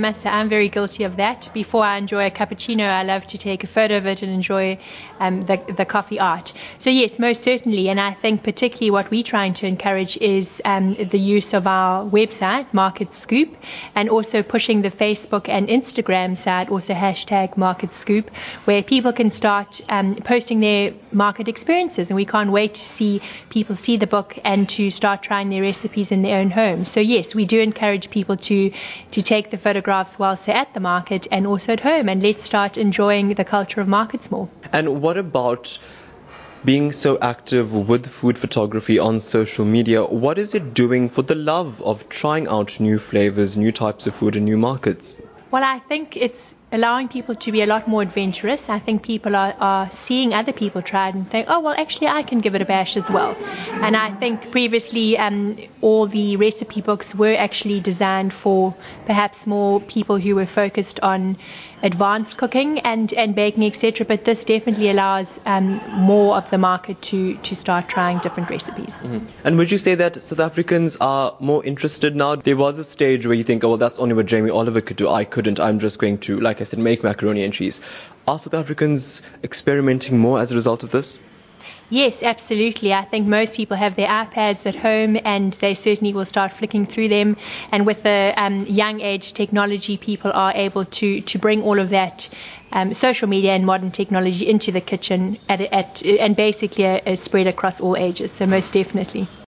I must say I'm very guilty of that. Before I enjoy a cappuccino, I love to take a photo of it and enjoy um, the, the coffee art. So, yes, most certainly. And I think particularly what we're trying to encourage is um, the use of our website, Market Scoop, and also pushing the Facebook and Instagram side, also hashtag Market Scoop, where people can start um, posting their market experiences. And we can't wait to see people see the book and to start trying their recipes in their own homes. So, yes, we do encourage people to, to take the photograph photographs whilst they're at the market and also at home. And let's start enjoying the culture of markets more. And what about being so active with food photography on social media? What is it doing for the love of trying out new flavors, new types of food, and new markets? Well, I think it's allowing people to be a lot more adventurous. I think people are, are seeing other people try it and think, oh, well, actually, I can give it a bash as well. And I think previously um, all the recipe books were actually designed for perhaps more people who were focused on advanced cooking and, and baking, etc. But this definitely allows um, more of the market to, to start trying different recipes. Mm-hmm. And would you say that South Africans are more interested now? There was a stage where you think, oh, well, that's only what Jamie Oliver could do. I couldn't. I'm just going to, like like I said, make macaroni and cheese. Are South Africans experimenting more as a result of this? Yes, absolutely. I think most people have their iPads at home and they certainly will start flicking through them. And with the um, young age technology, people are able to, to bring all of that um, social media and modern technology into the kitchen at, at, and basically a, a spread across all ages. So, most definitely.